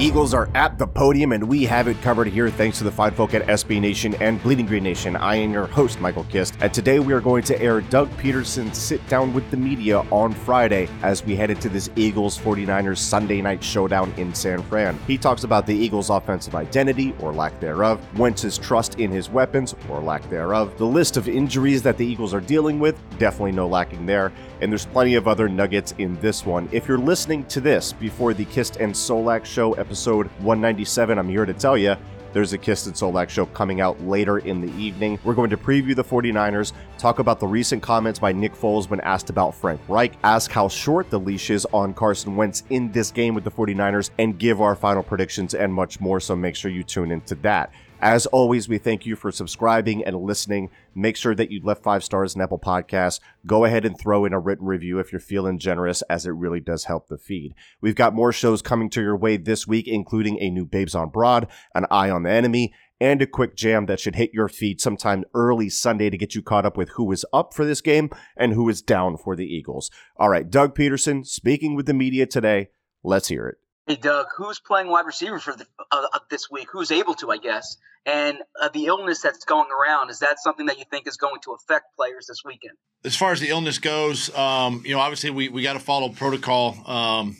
Eagles are at the podium, and we have it covered here thanks to the fine folk at SB Nation and Bleeding Green Nation. I am your host, Michael Kist, and today we are going to air Doug Pederson's sit down with the media on Friday as we head into this Eagles 49ers Sunday night showdown in San Fran. He talks about the Eagles' offensive identity, or lack thereof, Wentz's trust in his weapons, or lack thereof, the list of injuries that the Eagles are dealing with, definitely no lacking there, and there's plenty of other nuggets in this one. If you're listening to this before the Kist and Solak show 197, I'm here to tell you there's a Kist and Solak show coming out later in the evening. We're going to preview the 49ers, talk about the recent comments by Nick Foles when asked about Frank Reich, ask how short the leash is on Carson Wentz in this game with the 49ers, and give our final predictions and much more. So make sure you tune into that. As always, we thank you for subscribing and listening. Make sure that you left five stars in Apple Podcasts. Go ahead and throw in a written review if you're feeling generous, as it really does help the feed. We've got more shows coming to your way this week, including a new Babes on Broad, an Eye on the Enemy, and a quick jam that should hit your feed sometime early Sunday to get you caught up with who is up for this game and who is down for the Eagles. All right, Doug Pederson speaking with the media today. Let's hear it. Hey Doug, who's playing wide receiver for the, uh, uh, this week? Who's able to, I guess? And uh, the illness that's going around is that something that you think is going to affect players this weekend? As far as the illness goes, um, you know, obviously we, we got to follow protocol. Um,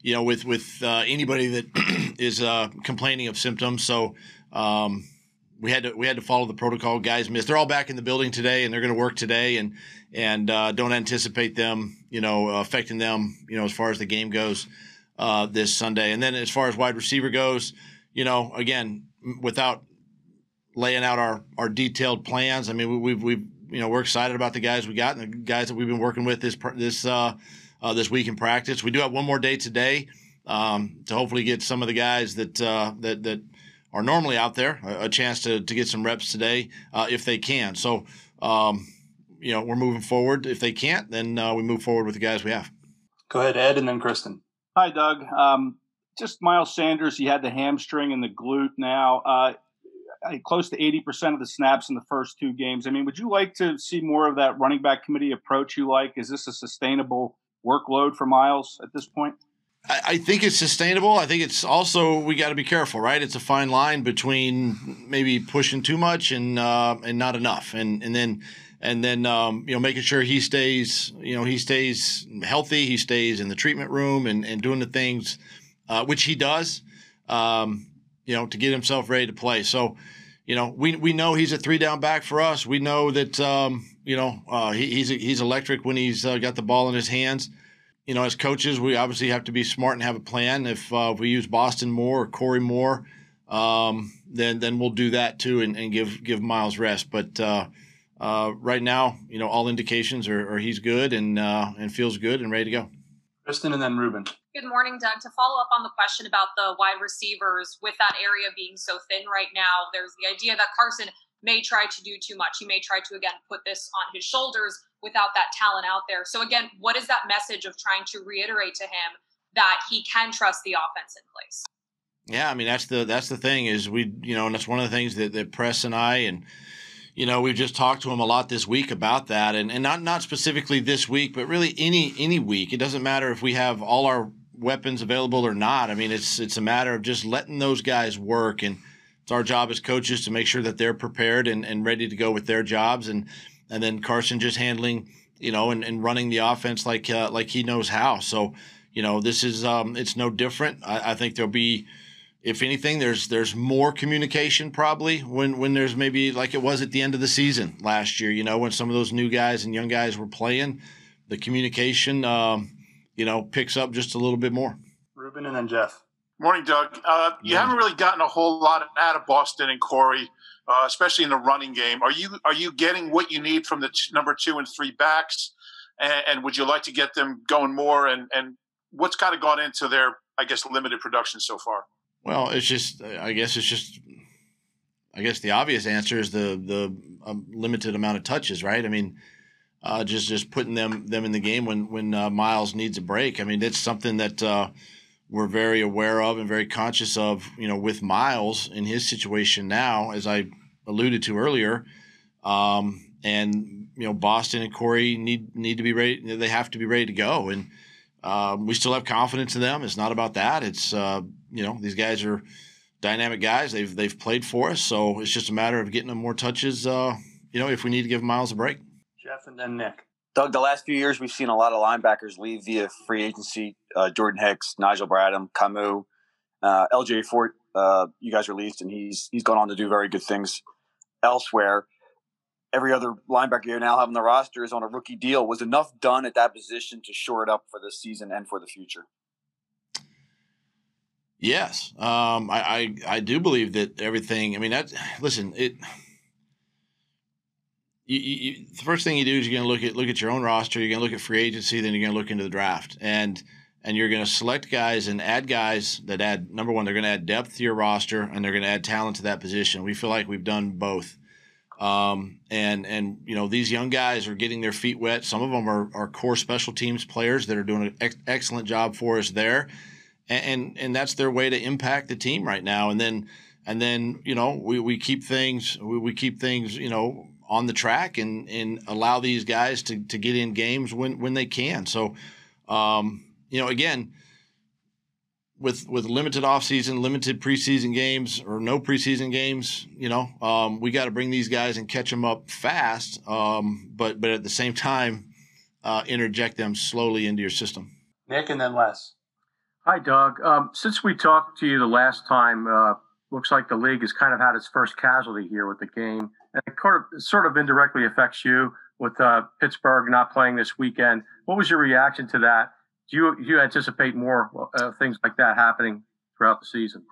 you know, with with uh, anybody that is uh, complaining of symptoms, so um, we had to we had to follow the protocol. Guys missed. They're all back in the building today, and they're going to work today, and and uh, don't anticipate them, you know, affecting them, you know, as far as the game goes uh, this Sunday. And then as far as wide receiver goes, you know, again, without laying out our, our detailed plans, I mean, we've, we've, you know, we're excited about the guys we got and the guys that we've been working with this, this, uh, uh, this week in practice. We do have one more day today um, to hopefully get some of the guys that, uh, that, that are normally out there a, a, chance to, to get some reps today uh, if they can. So, um, you know, we're moving forward. If they can't, then uh, we move forward with the guys we have. Go ahead, Ed, and then Kristen. Hi, Doug. Um, just Miles Sanders. He had the hamstring and the glute now. Uh, close to 80% of the snaps in the first two games. I mean, would you like to see more of that running back committee approach you like? Is this a sustainable workload for Miles at this point? I think it's sustainable. I think it's also we got to be careful, right? It's a fine line between maybe pushing too much and uh, and not enough, and and then and then um, you know making sure he stays you know he stays healthy he stays in the treatment room and, and doing the things uh, which he does um, you know to get himself ready to play. So you know we, we know he's a three down back for us. We know that um, you know uh, he, he's he's electric when he's uh, got the ball in his hands. You know as coaches we obviously have to be smart and have a plan. If, uh, if we use Boston more or Corey Moore um, then then we'll do that too and, and give give Miles rest. But uh, right now, you know, all indications are, are he's good and uh, and feels good and ready to go. Kristen and then Ruben. Good morning, Doug. To follow up on the question about the wide receivers, with that area being so thin right now, there's the idea that Carson may try to do too much. He may try to again put this on his shoulders without that talent out there. So again, what is that message of trying to reiterate to him that he can trust the offense in place? Yeah, I mean that's the that's the thing is we you know and that's one of the things that, that Press and I and you know, we've just talked to him a lot this week about that, and, and not not specifically this week, but really any any week. It doesn't matter if we have all our weapons available or not. I mean, it's it's a matter of just letting those guys work, and it's our job as coaches to make sure that they're prepared and, and ready to go with their jobs, and and then Carson just handling, you know, and, and running the offense like uh, like he knows how. So, you know, this is um, it's no different. I, I think there'll be if anything, there's there's more communication probably when when there's maybe like it was at the end of the season last year. You know, when some of those new guys and young guys were playing, the communication, um, you know, picks up just a little bit more. Ruben and then Jeff. Morning, Doug. Uh, you Yeah. haven't really gotten a whole lot out of Boston and Corey, uh, especially in the running game. Are you are you getting what you need from the t- number two and three backs? And, and would you like to get them going more? And and what's kind of gone into their, I guess, limited production so far? Well, it's just, I guess it's just, I guess the obvious answer is the the um, limited amount of touches, right? I mean, uh, just just putting them them in the game when when uh, Miles needs a break. I mean, it's something that uh, we're very aware of and very conscious of. You know, with Miles in his situation now, as I alluded to earlier, um, and you know, Boston and Corey need need to be ready. They have to be ready to go, and um, we still have confidence in them. It's not about that. It's uh, you know, these guys are dynamic guys. They've they've played for us, so it's just a matter of getting them more touches. Uh, you know, if we need to give Miles a break. Jeff and then Nick. Doug, the last few years we've seen a lot of linebackers leave via free agency. Uh, Jordan Hicks, Nigel Bradham, Camus, uh, LJ Fort. Uh, you guys released, and he's he's gone on to do very good things elsewhere. Every other linebacker you now have on the roster is on a rookie deal. Was enough done at that position to shore it up for this season and for the future? Yes, um, I, I I do believe that everything. I mean, that listen, it. You, you, the first thing you do is you're going to look at look at your own roster. You're going to look at free agency. Then you're going to look into the draft, and and you're going to select guys and add guys that add number one. They're going to add depth to your roster, and they're going to add talent to that position. We feel like we've done both, um, and and you know these young guys are getting their feet wet. Some of them are, are core special teams players that are doing an ex- excellent job for us there and and that's their way to impact the team right now. And then and then you know we, we keep things we, we keep things you know on the track and and allow these guys to, to get in games when when they can. So um, you know again with with limited offseason, limited preseason games or no preseason games, you know, um, we got to bring these guys and catch them up fast. Um, but but at the same time, uh, interject them slowly into your system. Nick and then Les. Hi, Doug. Um, since we talked to you the last time, uh, looks like the league has kind of had its first casualty here with the game, and it sort of, sort of indirectly affects you with uh, Pittsburgh not playing this weekend. What was your reaction to that? Do you do you anticipate more uh, things like that happening throughout the season?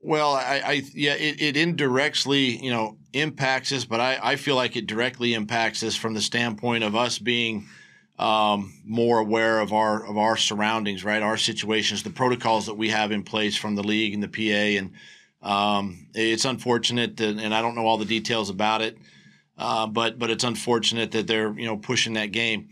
Well, I, I yeah, it, it indirectly, you know, impacts us, but I, I feel like it directly impacts us from the standpoint of us being um, more aware of our of our surroundings, right? Our situations, the protocols that we have in place from the league and the PA, and um, it's unfortunate that, and I don't know all the details about it, uh, but but it's unfortunate that they're you know pushing that game.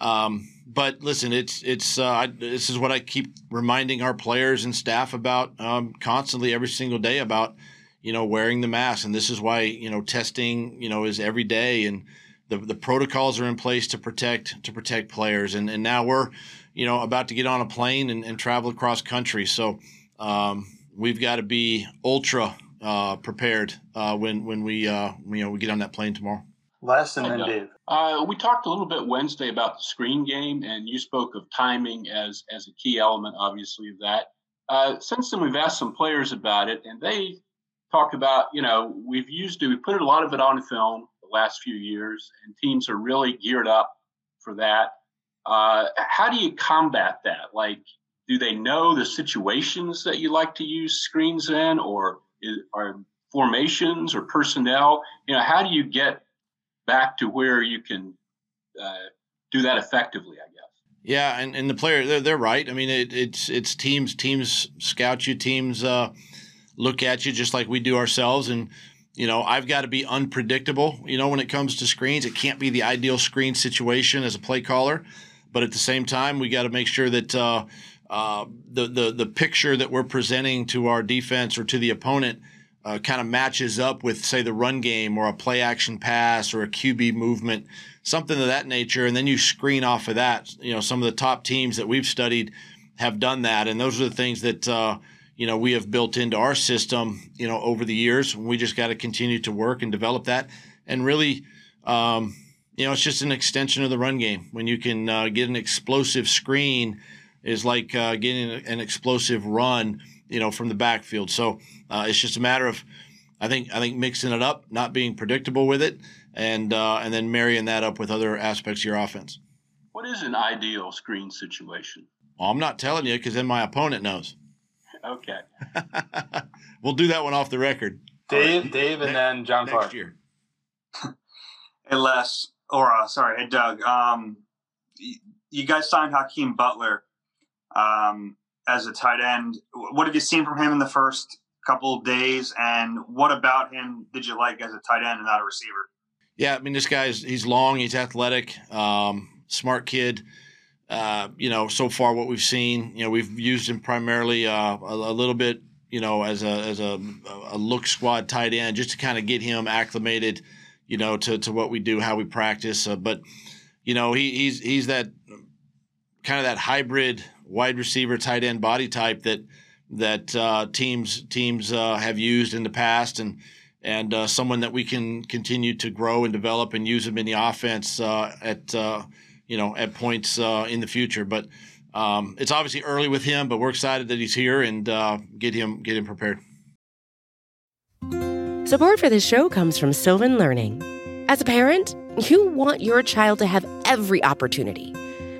Um, but listen, it's it's uh, I, this is what I keep reminding our players and staff about um, constantly every single day about you know wearing the mask, and this is why you know testing you know is every day. And the, the protocols are in place to protect to protect players. And, and now we're you know about to get on a plane and, and travel across country. So um, we've got to be ultra uh, prepared uh, when when we uh, you know we get on that plane tomorrow. Les and then Okay. Dave. Uh, we talked a little bit Wednesday about the screen game, and you spoke of timing as as a key element, obviously, of that. Uh, since then, we've asked some players about it, and they talk about, you know, we've used it, we put a lot of it on film the last few years, and teams are really geared up for that. Uh, how do you combat that? Like, do they know the situations that you like to use screens in, or is, are formations or personnel? You know, how do you get back to where you can uh, do that effectively, I guess. Yeah, and, and the player they're, they're right. I mean, it, it's it's teams teams scout you, teams uh, look at you just like we do ourselves, and you know I've got to be unpredictable. You know when it comes to screens, it can't be the ideal screen situation as a play caller, but at the same time we got to make sure that uh, uh, the the the picture that we're presenting to our defense or to the opponent. Uh, kind of matches up with, say, the run game or a play action pass or a QB movement, something of that nature. And then you screen off of that. You know, some of the top teams that we've studied have done that. And those are the things that, uh, you know, we have built into our system, you know, over the years. We just got to continue to work and develop that. And really, um, you know, it's just an extension of the run game. When you can uh, get an explosive screen, is like uh, getting an explosive run, you know, from the backfield. So uh, it's just a matter of, I think, I think mixing it up, not being predictable with it, and uh, and then marrying that up with other aspects of your offense. What is an ideal screen situation? Well, I'm not telling you because then my opponent knows. okay. we'll do that one off the record. Dave, Dave, and then John next Clark. year. Hey Les, or uh, sorry, hey Doug. Um, y- you guys signed Hakeem Butler um, as a tight end. What have you seen from him in the first couple days, and what about him did you like as a tight end and not a receiver? Yeah, I mean, this guy's he's long, he's athletic, um, smart kid. Uh, you know, so far what we've seen, you know, we've used him primarily uh, a, a little bit, you know, as a as a, a look squad tight end, just to kind of get him acclimated, you know, to, to what we do, how we practice. Uh, but you know, he, he's he's that kind of that hybrid wide receiver tight end body type that that uh, teams teams uh, have used in the past, and and uh, someone that we can continue to grow and develop and use him in the offense uh, at uh, you know at points uh, in the future. But um, it's obviously early with him, but we're excited that he's here and get him get him prepared. Support for this show comes from Sylvan Learning. As a parent, you want your child to have every opportunity,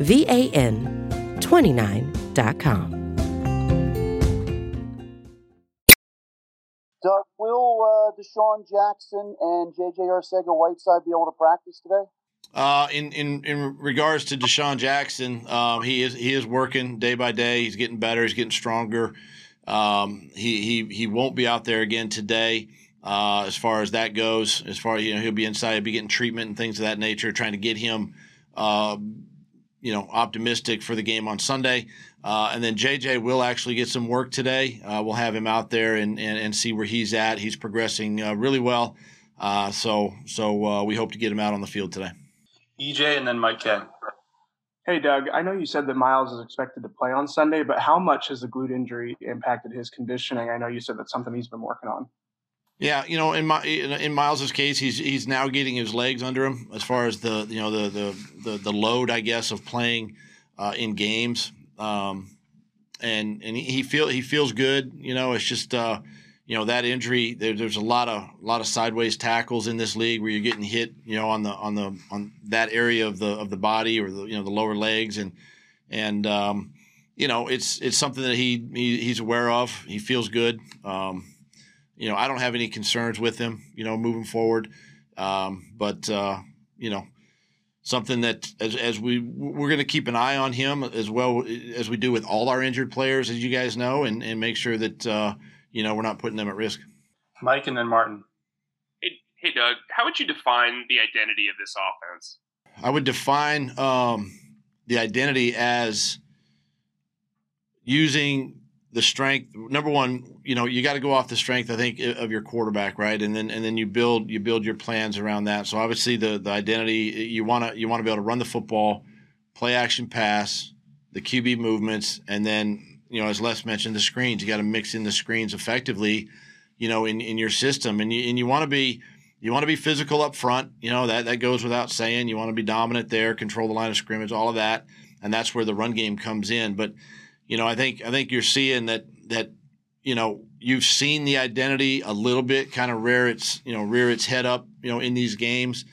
V A N 29.com. Doug, will uh, DeSean Jackson and J.J. Arcega Whiteside be able to practice today? Uh, in, in in regards to DeSean Jackson, um, he is he is working day by day. He's getting better. He's getting stronger. Um, he he he won't be out there again today. Uh, as far as that goes, as far you know, he'll be inside, he'll be getting treatment and things of that nature, trying to get him, uh, you know, optimistic for the game on Sunday. Uh, and then JJ will actually get some work today. Uh, we'll have him out there and, and, and see where he's at. He's progressing uh, really well. Uh, so so uh, we hope to get him out on the field today. EJ, and then Mike K. Hey, Doug, I know you said that Miles is expected to play on Sunday, but how much has the glute injury impacted his conditioning? I know you said that's something he's been working on. Yeah, you know, in my in, Miles's case, he's he's now getting his legs under him as far as the you know the the the, the load, I guess, of playing uh, in games. Um, and and he, he feel he feels good. You know, it's just uh, you know that injury. There, there's a lot of a lot of sideways tackles in this league where you're getting hit. You know, on the on the on that area of the of the body or the you know the lower legs and and um, you know it's it's something that he, he he's aware of. He feels good. Um, you know, I don't have any concerns with him, you know, moving forward. Um, but uh, you know, something that as, as we we're going to keep an eye on him as well as we do with all our injured players, as you guys know, and, and make sure that uh, you know we're not putting them at risk. Mike, and then Martin. Hey, hey, Doug, how would you define the identity of this offense? I would define um, the identity as using the strength number one you know you got to go off the strength i think of your quarterback right? And then and then you build you build your plans around that. So obviously the the identity you want to you want to be able to run the football play action pass the qb movements and then you know as les mentioned the screens. You got to mix in the screens effectively you know in, in your system. And you and you want to be you want to be physical up front you know that that goes without saying. You want to be dominant there control the line of scrimmage all of that. And that's where the run game comes in. But you know, I think I think you're seeing that that you know you've seen the identity a little bit kind of rear its you know rear its head up you know in these games,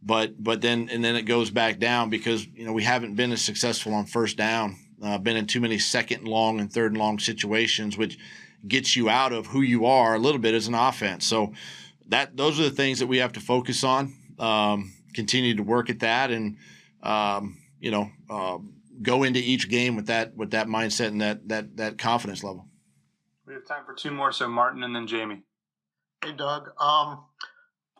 but but then and then it goes back down because you know we haven't been as successful on first down, uh, been in too many second long and third and long situations, which gets you out of who you are a little bit as an offense. So that those are the things that we have to focus on. Um, continue to work at that, and um, you know. Uh, go into each game with that with that mindset and that that that confidence level. We have time for two more, so Martin and then Jamie. Hey, Doug. Um,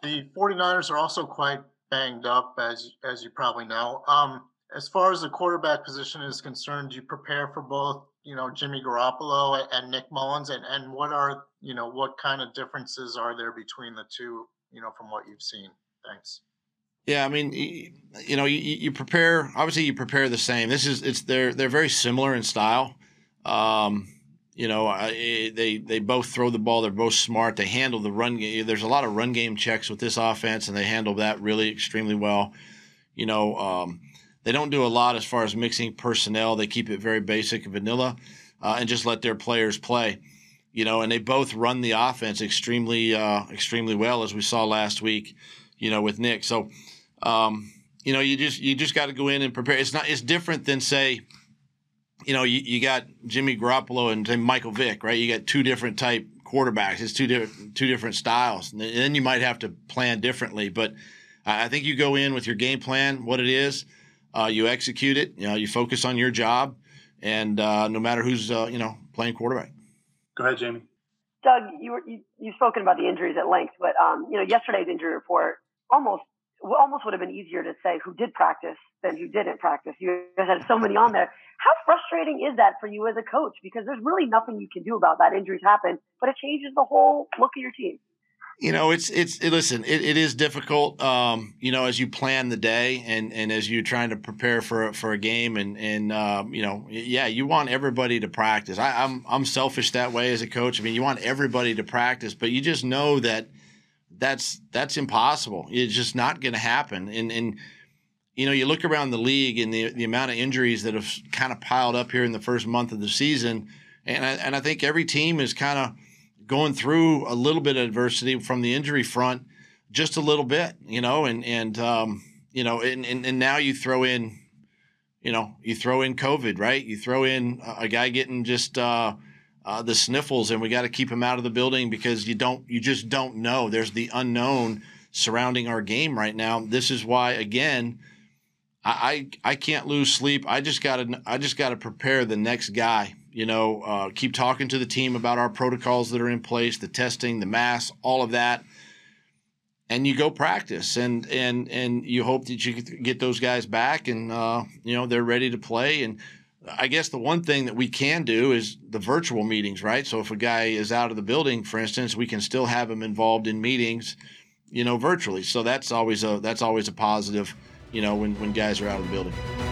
the 49ers are also quite banged up, as as you probably know. Um, as far as the quarterback position is concerned, you prepare for both, you know, Jimmy Garoppolo and Nick Mullens, and and what are you know what kind of differences are there between the two, you know, from what you've seen? Thanks. Yeah, I mean, you know, you, you prepare. Obviously, you prepare the same. This is it's they're they're very similar in style. Um, you know, they they both throw the ball. They're both smart. They handle the run game. There's a lot of run game checks with this offense, and they handle that really extremely well. You know, um, they don't do a lot as far as mixing personnel. They keep it very basic and vanilla, uh, and just let their players play. You know, and they both run the offense extremely uh, extremely well, as we saw last week. You know, with Nick. So, um, you know, you just you just got to go in and prepare. It's not. It's different than say you know, you, you got Jimmy Garoppolo and Michael Vick, right? You got two different type quarterbacks. It's two different two different styles. And then you might have to plan differently. But I think you go in with your game plan, what it is, uh, you execute it. You know, you focus on your job, and uh, no matter who's uh, you know playing quarterback. Go ahead, Jamie. Doug, you were you, you've spoken about the injuries at length, but um, you know yesterday's injury report almost almost would have been easier to say who did practice than who didn't practice. You had so many on there. How frustrating is that for you as a coach? Because there's really nothing you can do about that. Injuries happen, but it changes the whole look of your team. You know, it's it's it, listen. It, it is difficult. Um, you know, as you plan the day and and as you're trying to prepare for for a game and and um, you know, yeah, you want everybody to practice. I, I'm I'm selfish that way as a coach. I mean, you want everybody to practice, but you just know that that's that's impossible. It's just not going to happen. And and you know, you look around the league and the the amount of injuries that have kind of piled up here in the first month of the season, and I, and I think every team is kind of going through a little bit of adversity from the injury front, just a little bit, you know, and and um, you know, and, and and now you throw in, you know, you throw in COVID, right? You throw in a guy getting just. Uh, uh, the sniffles, and we got to keep him out of the building because you don't, you just don't know. There's the unknown surrounding our game right now. This is why, again, I I, I can't lose sleep. I just got to, I just got to prepare the next guy. You know, uh, keep talking to the team about our protocols that are in place, the testing, the mass, all of that, and you go practice, and and and you hope that you get those guys back, and uh, you know they're ready to play, and I guess the one thing that we can do is the virtual meetings, right? So if a guy is out of the building, for instance, we can still have him involved in meetings, you know, virtually. So that's always a that's always a positive, you know, when when guys are out of the building.